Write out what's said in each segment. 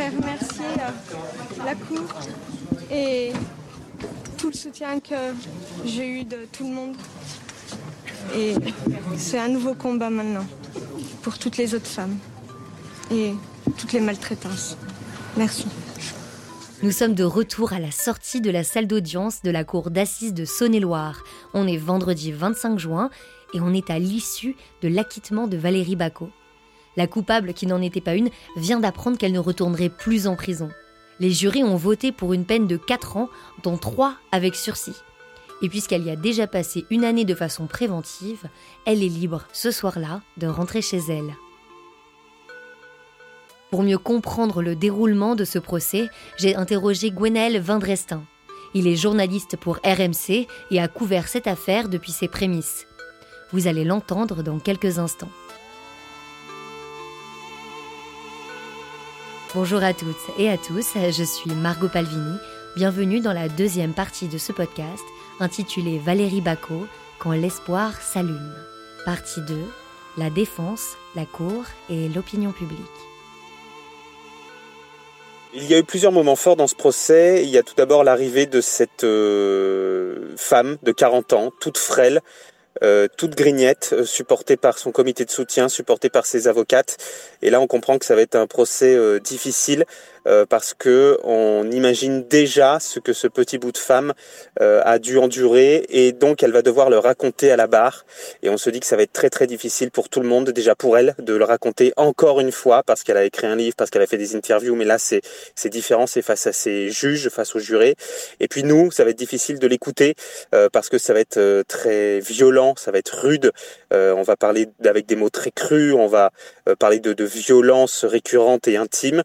j'aimerais remercier euh, la Cour et tout le soutien que j'ai eu de tout le monde. Et c'est un nouveau combat maintenant pour toutes les autres femmes et toutes les maltraitances. Merci. Nous sommes de retour à la sortie de la salle d'audience de la cour d'assises de Saône-et-Loire. On est vendredi 25 juin et on est à l'issue de l'acquittement de Valérie Bacot. La coupable, qui n'en était pas une, vient d'apprendre qu'elle ne retournerait plus en prison. Les jurys ont voté pour une peine de 4 ans, dont 3 avec sursis. Et puisqu'elle y a déjà passé une année de façon préventive, elle est libre ce soir-là de rentrer chez elle. Pour mieux comprendre le déroulement de ce procès, j'ai interrogé Gwenaël Vindrestin. Il est journaliste pour RMC et a couvert cette affaire depuis ses prémices. Vous allez l'entendre dans quelques instants. Bonjour à toutes et à tous, je suis Margot Palvini. Bienvenue dans la deuxième partie de ce podcast intitulé Valérie Bacot, Quand l'espoir s'allume. Partie 2, la défense, la cour et l'opinion publique. Il y a eu plusieurs moments forts dans ce procès. Il y a tout d'abord l'arrivée de cette euh, femme de 40 ans, toute frêle, euh, toute grignette, euh, supportée par son comité de soutien, supportée par ses avocates. Et là, on comprend que ça va être un procès euh, difficile euh, parce que on imagine déjà ce que ce petit bout de femme euh, a dû endurer et donc elle va devoir le raconter à la barre. Et on se dit que ça va être très très difficile pour tout le monde déjà pour elle de le raconter encore une fois parce qu'elle a écrit un livre parce qu'elle a fait des interviews. Mais là c'est c'est différent c'est face à ses juges face aux jurés. Et puis nous ça va être difficile de l'écouter euh, parce que ça va être très violent ça va être rude on va parler avec des mots très crus on va parler de, de violence récurrente et intime.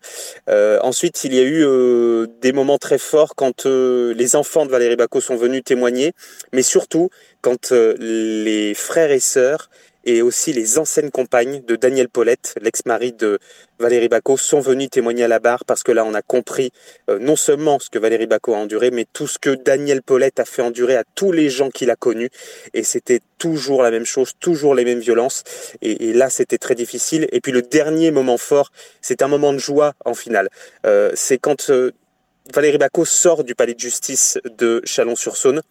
Ensuite, il y a eu euh, des moments très forts quand euh, les enfants de Valérie Bacot sont venus témoigner, mais surtout quand euh, les frères et sœurs et aussi les anciennes compagnes de Daniel Paulette, l'ex-mari de Valérie Bacot, sont venues témoigner à la barre parce que là, on a compris euh, non seulement ce que Valérie Bacot a enduré, mais tout ce que Daniel Paulette a fait endurer à tous les gens qu'il a connus. Et c'était toujours la même chose, toujours les mêmes violences. Et, là, c'était très difficile. Et puis le dernier moment fort, c'est un moment de joie en finale. Euh, c'est quand euh, Valérie Bacot sort du palais de justice de Chalon-sur-Saône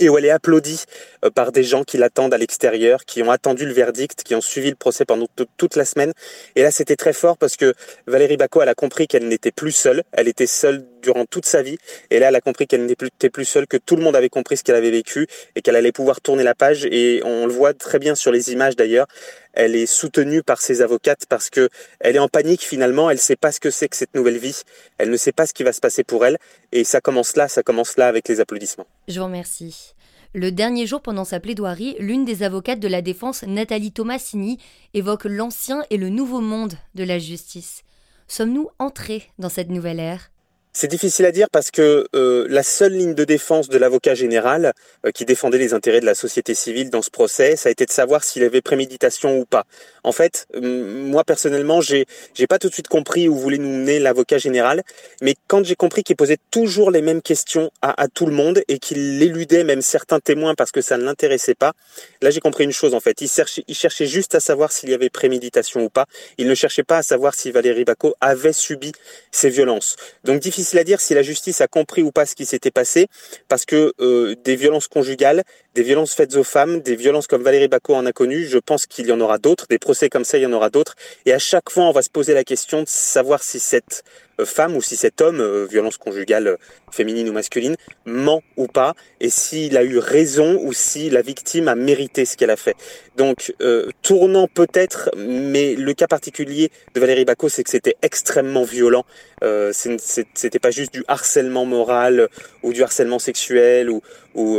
et où elle est applaudie euh, par des gens qui l'attendent à l'extérieur, qui ont attendu le verdict, qui ont suivi le procès pendant toute la semaine. Et là, c'était très fort parce que Valérie Bacot, elle a compris qu'elle n'était plus seule. Elle était seule durant toute sa vie. Et là, elle a compris qu'elle n'était plus, seule, que tout le monde avait compris ce qu'elle avait vécu et qu'elle allait pouvoir tourner la page. Et on le voit très bien sur les images d'ailleurs. Elle est soutenue par ses avocates parce que elle est en panique finalement. Elle ne sait pas ce que c'est que cette nouvelle vie. Elle ne sait pas ce qui va se passer pour elle. Et ça commence là, ça commence là avec les applaudissements. Je vous remercie. Le dernier jour pendant sa plaidoirie, l'une des avocates de la défense, Nathalie Tomassini, évoque l'ancien et le nouveau monde de la justice. Sommes-nous entrés dans cette nouvelle ère? C'est difficile à dire parce que euh, la seule ligne de défense de l'avocat général euh, qui défendait les intérêts de la société civile dans ce procès, ça a été de savoir s'il avait préméditation ou pas. En fait, moi personnellement, j'ai j'ai pas tout de suite compris où voulait nous mener l'avocat général, mais quand j'ai compris qu'il posait toujours les mêmes questions à, à tout le monde et qu'il éludait même certains témoins parce que ça ne l'intéressait pas, là j'ai compris une chose en fait. Il cherchait, il cherchait juste à savoir s'il y avait préméditation ou pas. Il ne cherchait pas à savoir si Valérie Bacot avait subi ces violences. Donc difficile à dire si la justice a compris ou pas ce qui s'était passé, parce que euh, des violences conjugales, des violences faites aux femmes, des violences comme Valérie Bacot en a connu, je pense qu'il y en aura d'autres, des procès comme ça, il y en aura d'autres, et à chaque fois, on va se poser la question de savoir si cette femme ou si cet homme, euh, violence conjugale euh, féminine ou masculine, ment ou pas, et s'il a eu raison ou si la victime a mérité ce qu'elle a fait. Donc, tournant peut-être, mais le cas particulier de Valérie Bacot, c'est que c'était extrêmement violent. Euh, c'était pas juste du harcèlement moral ou du harcèlement sexuel ou,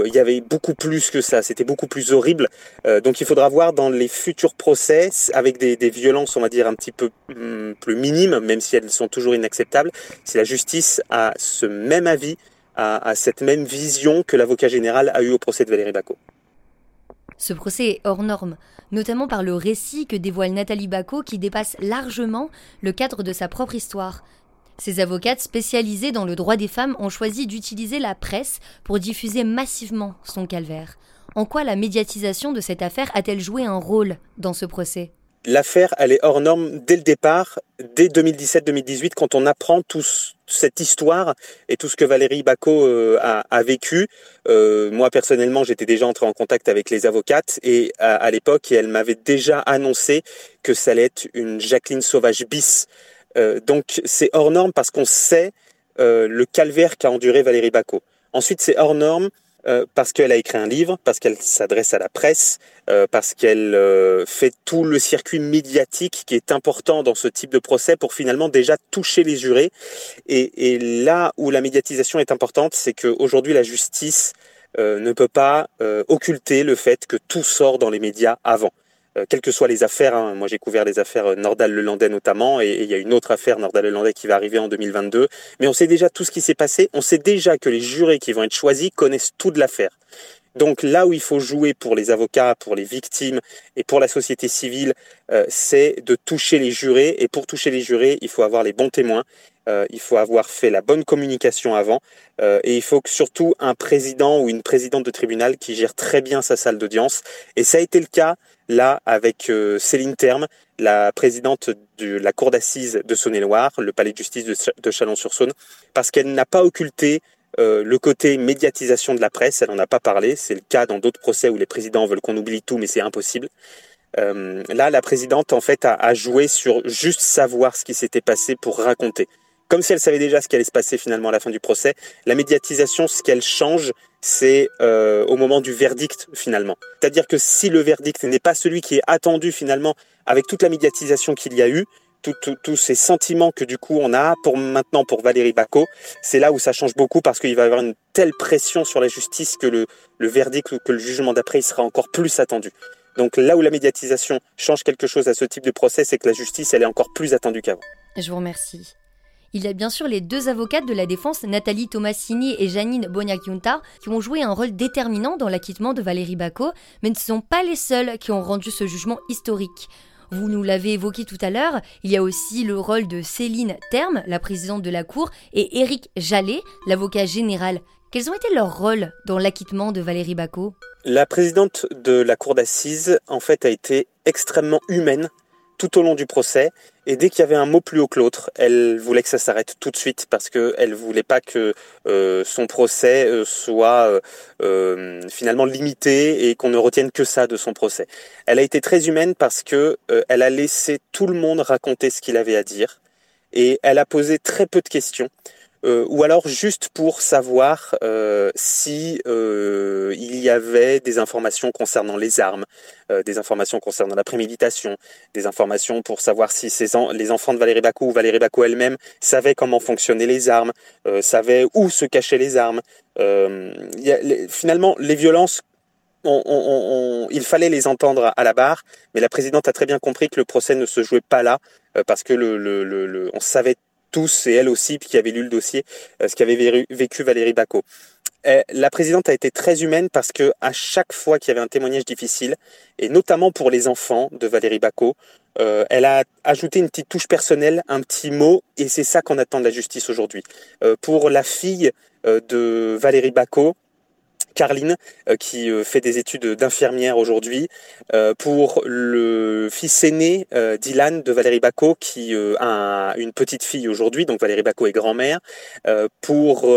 il y avait beaucoup plus que ça. C'était beaucoup plus horrible. donc, il faudra voir dans les futurs procès avec des, des violences, on va dire un petit peu hum, plus minimes, même si elles sont toujours inacceptables si la justice a ce même avis, a, cette même vision que l'avocat général a eu au procès de Valérie Bacot. Ce procès est hors norme, notamment par le récit que dévoile Nathalie Bacot qui dépasse largement le cadre de sa propre histoire. Ces avocates spécialisées dans le droit des femmes ont choisi d'utiliser la presse pour diffuser massivement son calvaire. En quoi la médiatisation de cette affaire a-t-elle joué un rôle dans ce procès? L'affaire, elle est hors norme dès le départ, dès 2017-2018, quand on apprend toute cette histoire et tout ce que Valérie Bacot euh, a, vécu. Euh, moi, personnellement, j'étais déjà entré en contact avec les avocates et à, l'époque, elle m'avait déjà annoncé que ça allait être une Jacqueline Sauvage bis. Euh, donc, c'est hors norme parce qu'on sait le calvaire qu'a enduré Valérie Bacot. Ensuite, c'est hors norme euh, parce qu'elle a écrit un livre, parce qu'elle s'adresse à la presse, euh, parce qu'elle euh, fait tout le circuit médiatique qui est important dans ce type de procès pour finalement déjà toucher les jurés. Et, et là où la médiatisation est importante, c'est qu'aujourd'hui la justice ne peut pas occulter le fait que tout sort dans les médias avant. Euh, quelles que soient les affaires. Hein. Moi, j'ai couvert les affaires euh, Nordal-Lelandais notamment, et, il y a une autre affaire Nordal-Lelandais qui va arriver en 2022. Mais on sait déjà tout ce qui s'est passé. On sait déjà que les jurés qui vont être choisis connaissent tout de l'affaire. Donc là où il faut jouer pour les avocats, pour les victimes et pour la société civile, euh, c'est de toucher les jurés. Et pour toucher les jurés, il faut avoir les bons témoins. Il faut avoir fait la bonne communication avant. et il faut que surtout un président ou une présidente de tribunal qui gère très bien sa salle d'audience. Et ça a été le cas là avec euh, Céline Terme, la présidente de la cour d'assises de Saône-et-Loire, le palais de justice de Chalon-sur-Saône, parce qu'elle n'a pas occulté euh, le côté médiatisation de la presse, elle n'en a pas parlé, c'est le cas dans d'autres procès où les présidents veulent qu'on oublie tout, mais c'est impossible. Euh, là, la présidente, en fait, a, joué sur juste savoir ce qui s'était passé pour raconter. Comme si elle savait déjà ce qui allait se passer finalement à la fin du procès. La médiatisation, ce qu'elle change, c'est euh, au moment du verdict finalement. C'est-à-dire que si le verdict n'est pas celui qui est attendu finalement avec toute la médiatisation qu'il y a eu, tous ces sentiments que du coup on a pour maintenant pour Valérie Bacot, c'est là où ça change beaucoup parce qu'il va y avoir une telle pression sur la justice que le, le verdict ou que le jugement d'après il sera encore plus attendu. Donc là où la médiatisation change quelque chose à ce type de procès, c'est que la justice elle est encore plus attendue qu'avant. Je vous remercie. Il y a bien sûr les deux avocates de la défense, Nathalie Tomassini et Janine Boniaciunta, qui ont joué un rôle déterminant dans l'acquittement de Valérie Bacot, mais ne sont pas les seuls qui ont rendu ce jugement historique. Vous nous l'avez évoqué tout à l'heure, il y a aussi le rôle de Céline Terme, la présidente de la Cour, et Éric Jallet, l'avocat général. Quels ont été leurs rôles dans l'acquittement de Valérie Bacot? La présidente de la Cour d'assises, en fait, a été extrêmement humaine tout au long du procès. Et dès qu'il y avait un mot plus haut que l'autre, elle voulait que ça s'arrête tout de suite parce qu'elle voulait pas que euh, son procès euh, soit euh, finalement limité et qu'on ne retienne que ça de son procès. Elle a été très humaine parce que elle a laissé tout le monde raconter ce qu'il avait à dire et elle a posé très peu de questions. Euh, ou alors juste pour savoir euh, si euh, il y avait des informations concernant les armes, des informations concernant la préméditation, des informations pour savoir si les enfants de Valérie Bacot ou Valérie Bacot elle-même savaient comment fonctionnaient les armes, savaient où se cachaient les armes. finalement, les violences il fallait les entendre à la barre, mais la présidente a très bien compris que le procès ne se jouait pas là, parce que le, on savait tous et elle aussi qui avait lu le dossier, euh, ce qu'avait vécu Valérie Bacot. Euh, la présidente a été très humaine parce que à chaque fois qu'il y avait un témoignage difficile, et notamment pour les enfants de Valérie Bacot, euh, elle a ajouté une petite touche personnelle, un petit mot, et c'est ça qu'on attend de la justice aujourd'hui. pour la fille de Valérie Bacot, Carline, euh, qui euh, fait des études d'infirmière aujourd'hui, euh, pour le fils aîné Dylan de Valérie Bacot, qui a une petite fille aujourd'hui, donc Valérie Bacot est grand-mère, pour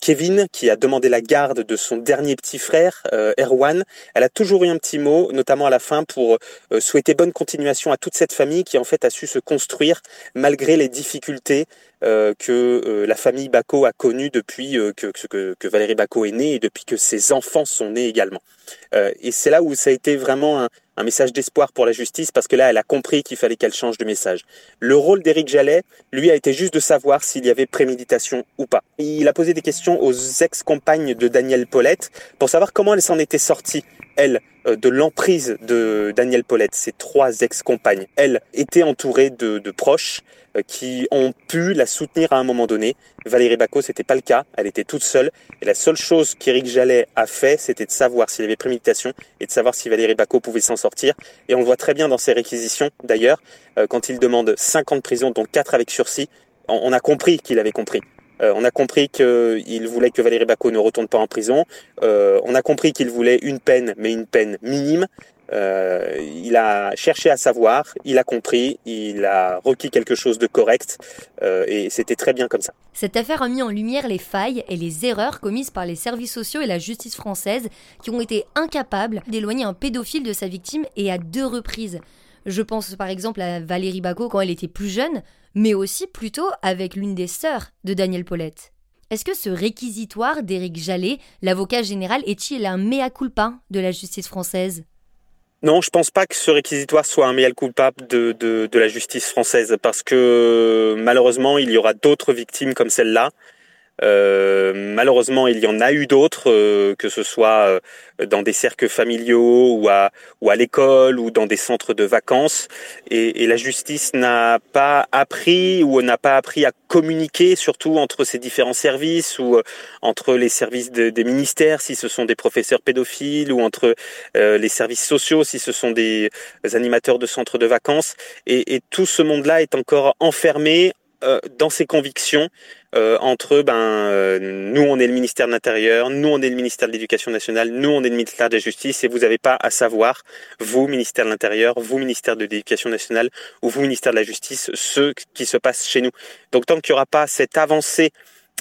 Kevin, qui a demandé la garde de son dernier petit frère, Erwan. Elle a toujours eu un petit mot, notamment à la fin, pour souhaiter bonne continuation à toute cette famille qui en fait a su se construire malgré les difficultés euh, que euh, la famille Bacot a connu depuis euh, que, que, que, Valérie Bacot est née et depuis que ses enfants sont nés également. et c'est là où ça a été vraiment un, un message d'espoir pour la justice parce que là, elle a compris qu'il fallait qu'elle change de message. Le rôle d'Éric Jallet, lui, a été juste de savoir s'il y avait préméditation ou pas. Il a posé des questions aux ex-compagnes de Daniel Paulette pour savoir comment elle s'en était sortie, elle, de l'emprise de Daniel Paulette, ses trois ex-compagnes. Elle était entourée de, de proches, euh, qui ont pu la soutenir à un moment donné. Valérie Bacot, c'était pas le cas. Elle était toute seule. Et la seule chose qu'Éric Jallet a fait, c'était de savoir s'il avait préméditation et de savoir si Valérie Bacot pouvait s'en sortir. Et on le voit très bien dans ses réquisitions, d'ailleurs, euh, quand il demande 5 ans de prison, dont 4 avec sursis. On a compris qu'il avait compris. Euh, on a compris qu'il voulait que Valérie Bacot ne retourne pas en prison. on a compris qu'il voulait une peine, mais une peine minime. Euh, il a cherché à savoir, il a compris, il a requis quelque chose de correct euh, et c'était très bien comme ça. Cette affaire a mis en lumière les failles et les erreurs commises par les services sociaux et la justice française qui ont été incapables d'éloigner un pédophile de sa victime et à deux reprises. Je pense par exemple à Valérie Bacot quand elle était plus jeune, mais aussi plutôt avec l'une des sœurs de Daniel Paulette. Est-ce que ce réquisitoire d'Éric Jallet, l'avocat général, est-il un mea culpa de la justice française? Non, je pense pas que ce réquisitoire soit un mea culpa de, la justice française parce que malheureusement il y aura d'autres victimes comme celle-là. Euh, malheureusement, il y en a eu d'autres, euh, que ce soit euh, dans des cercles familiaux ou à, ou à l'école ou dans des centres de vacances. Et, et la justice n'a pas appris ou n'a pas appris à communiquer, surtout entre ces différents services ou entre les services des ministères, si ce sont des professeurs pédophiles, ou entre les services sociaux, si ce sont des animateurs de centres de vacances. Et, et tout ce monde-là est encore enfermé dans ses convictions euh, entre ben euh, nous on est le ministère de l'Intérieur, nous on est le ministère de l'Éducation nationale, nous on est le ministère de la Justice et vous n'avez pas à savoir vous ministère de l'Intérieur, vous ministère de l'Éducation nationale ou vous ministère de la Justice ce qui se passe chez nous. Donc tant qu'il n'y aura pas cette avancée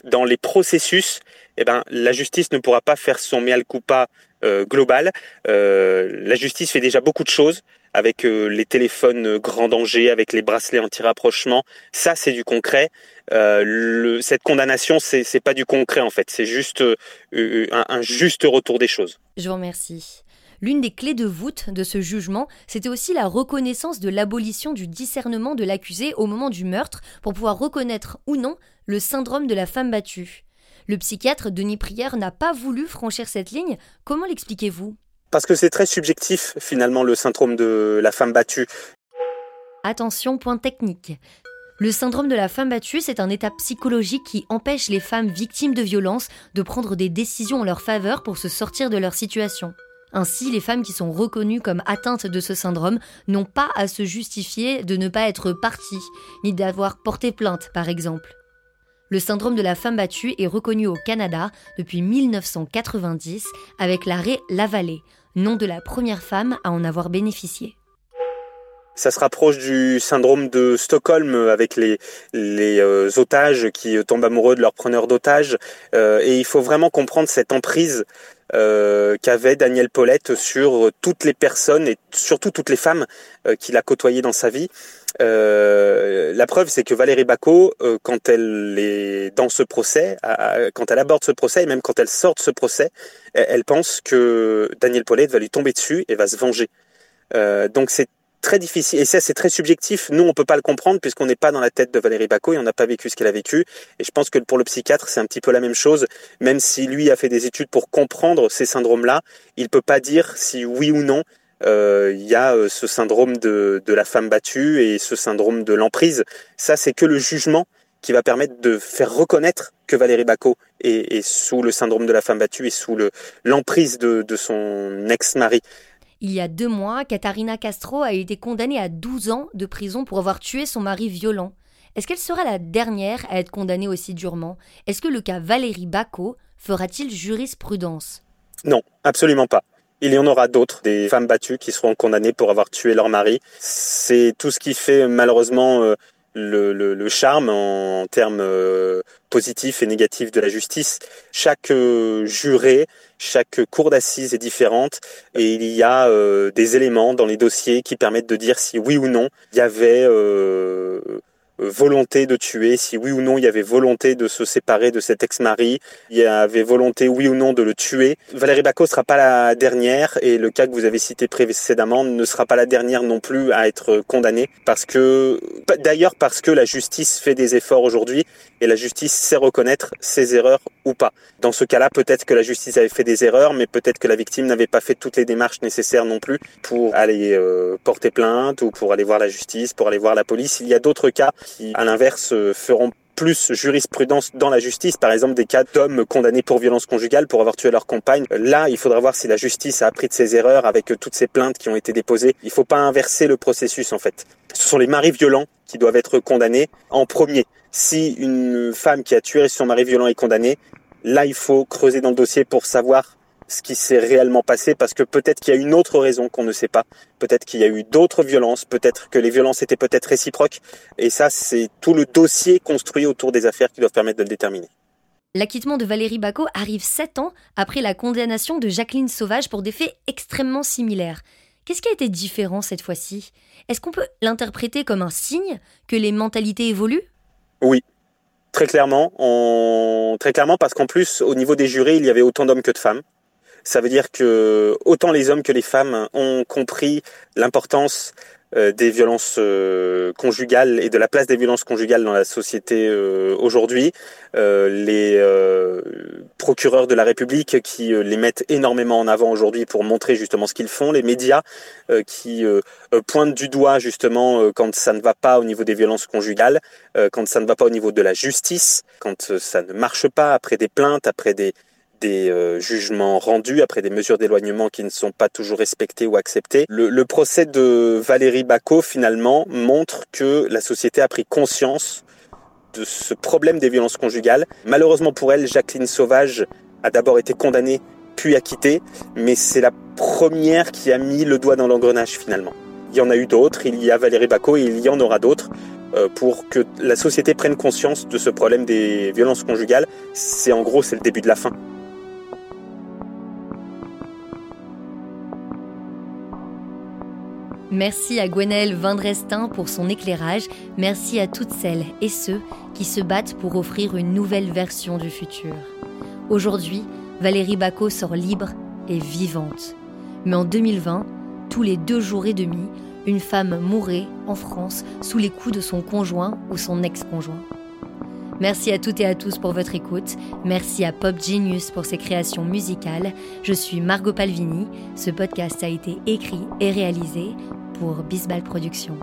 dans les processus, eh ben la justice ne pourra pas faire son mea culpa euh, global. La justice fait déjà beaucoup de choses avec les téléphones grand danger, avec les bracelets anti-rapprochement. Ça, c'est du concret. Le, cette condamnation, c'est, c'est pas du concret en fait. C'est juste un, un juste retour des choses. Je vous remercie. L'une des clés de voûte de ce jugement, c'était aussi la reconnaissance de l'abolition du discernement de l'accusé au moment du meurtre pour pouvoir reconnaître ou non le syndrome de la femme battue. Le psychiatre Denis Prière n'a pas voulu franchir cette ligne. Comment l'expliquez-vous? Parce que c'est très subjectif finalement le syndrome de la femme battue. Attention, point technique. Le syndrome de la femme battue, c'est un état psychologique qui empêche les femmes victimes de violences de prendre des décisions en leur faveur pour se sortir de leur situation. Ainsi, les femmes qui sont reconnues comme atteintes de ce syndrome n'ont pas à se justifier de ne pas être parties, ni d'avoir porté plainte, par exemple. Le syndrome de la femme battue est reconnu au Canada depuis 1990 avec l'arrêt Lavalée, nom de la première femme à en avoir bénéficié. Ça se rapproche du syndrome de Stockholm avec les, les euh, otages qui tombent amoureux de leur preneur d'otages. Euh, et il faut vraiment comprendre cette emprise euh, qu'avait Daniel Paulette sur toutes les personnes et surtout toutes les femmes qu'il a côtoyées dans sa vie. la preuve, c'est que Valérie Bacot, quand elle est dans ce procès, quand elle aborde ce procès et même quand elle sort de ce procès, elle, elle pense que Daniel Paulette va lui tomber dessus et va se venger. donc c'est très difficile. Et ça, c'est très subjectif. Nous, on peut pas le comprendre puisqu'on n'est pas dans la tête de Valérie Bacot et on n'a pas vécu ce qu'elle a vécu. Et je pense que pour le psychiatre, c'est un petit peu la même chose. Même si lui a fait des études pour comprendre ces syndromes-là, il peut pas dire si oui ou non euh, il y a euh, ce syndrome de, de la femme battue et ce syndrome de l'emprise. Ça, c'est que le jugement qui va permettre de faire reconnaître que Valérie Bacot est, est sous le syndrome de la femme battue et sous le l'emprise de, de son ex-mari. Il y a deux mois, Katharina Castro a été condamnée à 12 ans de prison pour avoir tué son mari violent. Est-ce qu'elle sera la dernière à être condamnée aussi durement? Est-ce que le cas Valérie Bacot fera-t-il jurisprudence? Non, absolument pas. Il y en aura d'autres, des femmes battues qui seront condamnées pour avoir tué leur mari. C'est tout ce qui fait malheureusement euh, le, le, le, charme en, termes euh, positifs et négatifs de la justice. Chaque euh, juré, chaque cour d'assises est différente et il y a euh, des éléments dans les dossiers qui permettent de dire si oui ou non il y avait volonté de tuer, si oui ou non il y avait volonté de se séparer de cet ex-mari, il y avait volonté oui ou non de le tuer. Valérie Bacot sera pas la dernière et le cas que vous avez cité précédemment ne sera pas la dernière non plus à être condamnée parce que d'ailleurs parce que la justice fait des efforts aujourd'hui et la justice sait reconnaître ses erreurs ou pas. Dans ce cas-là, peut-être que la justice avait fait des erreurs, mais peut-être que la victime n'avait pas fait toutes les démarches nécessaires non plus pour aller euh, porter plainte ou pour aller voir la justice, pour aller voir la police. Il y a d'autres cas qui, à l'inverse, euh, feront plus jurisprudence dans la justice, par exemple des cas d'hommes condamnés pour violence conjugale pour avoir tué leur compagne. Là, il faudra voir si la justice a appris de ses erreurs avec toutes ces plaintes qui ont été déposées. Il ne faut pas inverser le processus en fait. Ce sont les maris violents qui doivent être condamnés en premier. Si une femme qui a tué son mari violent est condamnée, là il faut creuser dans le dossier pour savoir ce qui s'est réellement passé parce que peut-être qu'il y a une autre raison qu'on ne sait pas. Peut-être qu'il y a eu d'autres violences. Peut-être que les violences étaient peut-être réciproques. Et ça, c'est tout le dossier construit autour des affaires qui doivent permettre de le déterminer. L'acquittement de Valérie Bacot arrive sept ans après la condamnation de Jacqueline Sauvage pour des faits extrêmement similaires. Qu'est-ce qui a été différent cette fois-ci? Est-ce qu'on peut l'interpréter comme un signe que les mentalités évoluent? Oui, très clairement. Très clairement parce qu'en plus, au niveau des jurés, il y avait autant d'hommes que de femmes. Ça veut dire que autant les hommes que les femmes ont compris l'importance euh, des violences euh, conjugales et de la place des violences conjugales dans la société euh, aujourd'hui. les procureurs de la République qui les mettent énormément en avant aujourd'hui pour montrer justement ce qu'ils font, les médias qui pointent du doigt justement quand ça ne va pas au niveau des violences conjugales, quand ça ne va pas au niveau de la justice, quand ça ne marche pas après des plaintes, après des des euh, jugements rendus, après des mesures d'éloignement qui ne sont pas toujours respectées ou acceptées. Le, procès de Valérie Bacot, finalement, montre que la société a pris conscience de ce problème des violences conjugales. Malheureusement pour elle, Jacqueline Sauvage a d'abord été condamnée puis acquittée, mais c'est la première qui a mis le doigt dans l'engrenage finalement. Il y en a eu d'autres, il y a Valérie Bacot et il y en aura d'autres euh, pour que la société prenne conscience de ce problème des violences conjugales. C'est en gros, c'est le début de la fin. Merci à Gwenaëlle Vindrestin pour son éclairage. Merci à toutes celles et ceux qui se battent pour offrir une nouvelle version du futur. Aujourd'hui, Valérie Bacot sort libre et vivante. Mais en 2020, tous les deux jours et demi, une femme mourait en France sous les coups de son conjoint ou son ex-conjoint. Merci à toutes et à tous pour votre écoute. Merci à Pop Genius pour ses créations musicales. Je suis Margot Palvini. Ce podcast a été écrit et réalisé pour Bisbal Productions.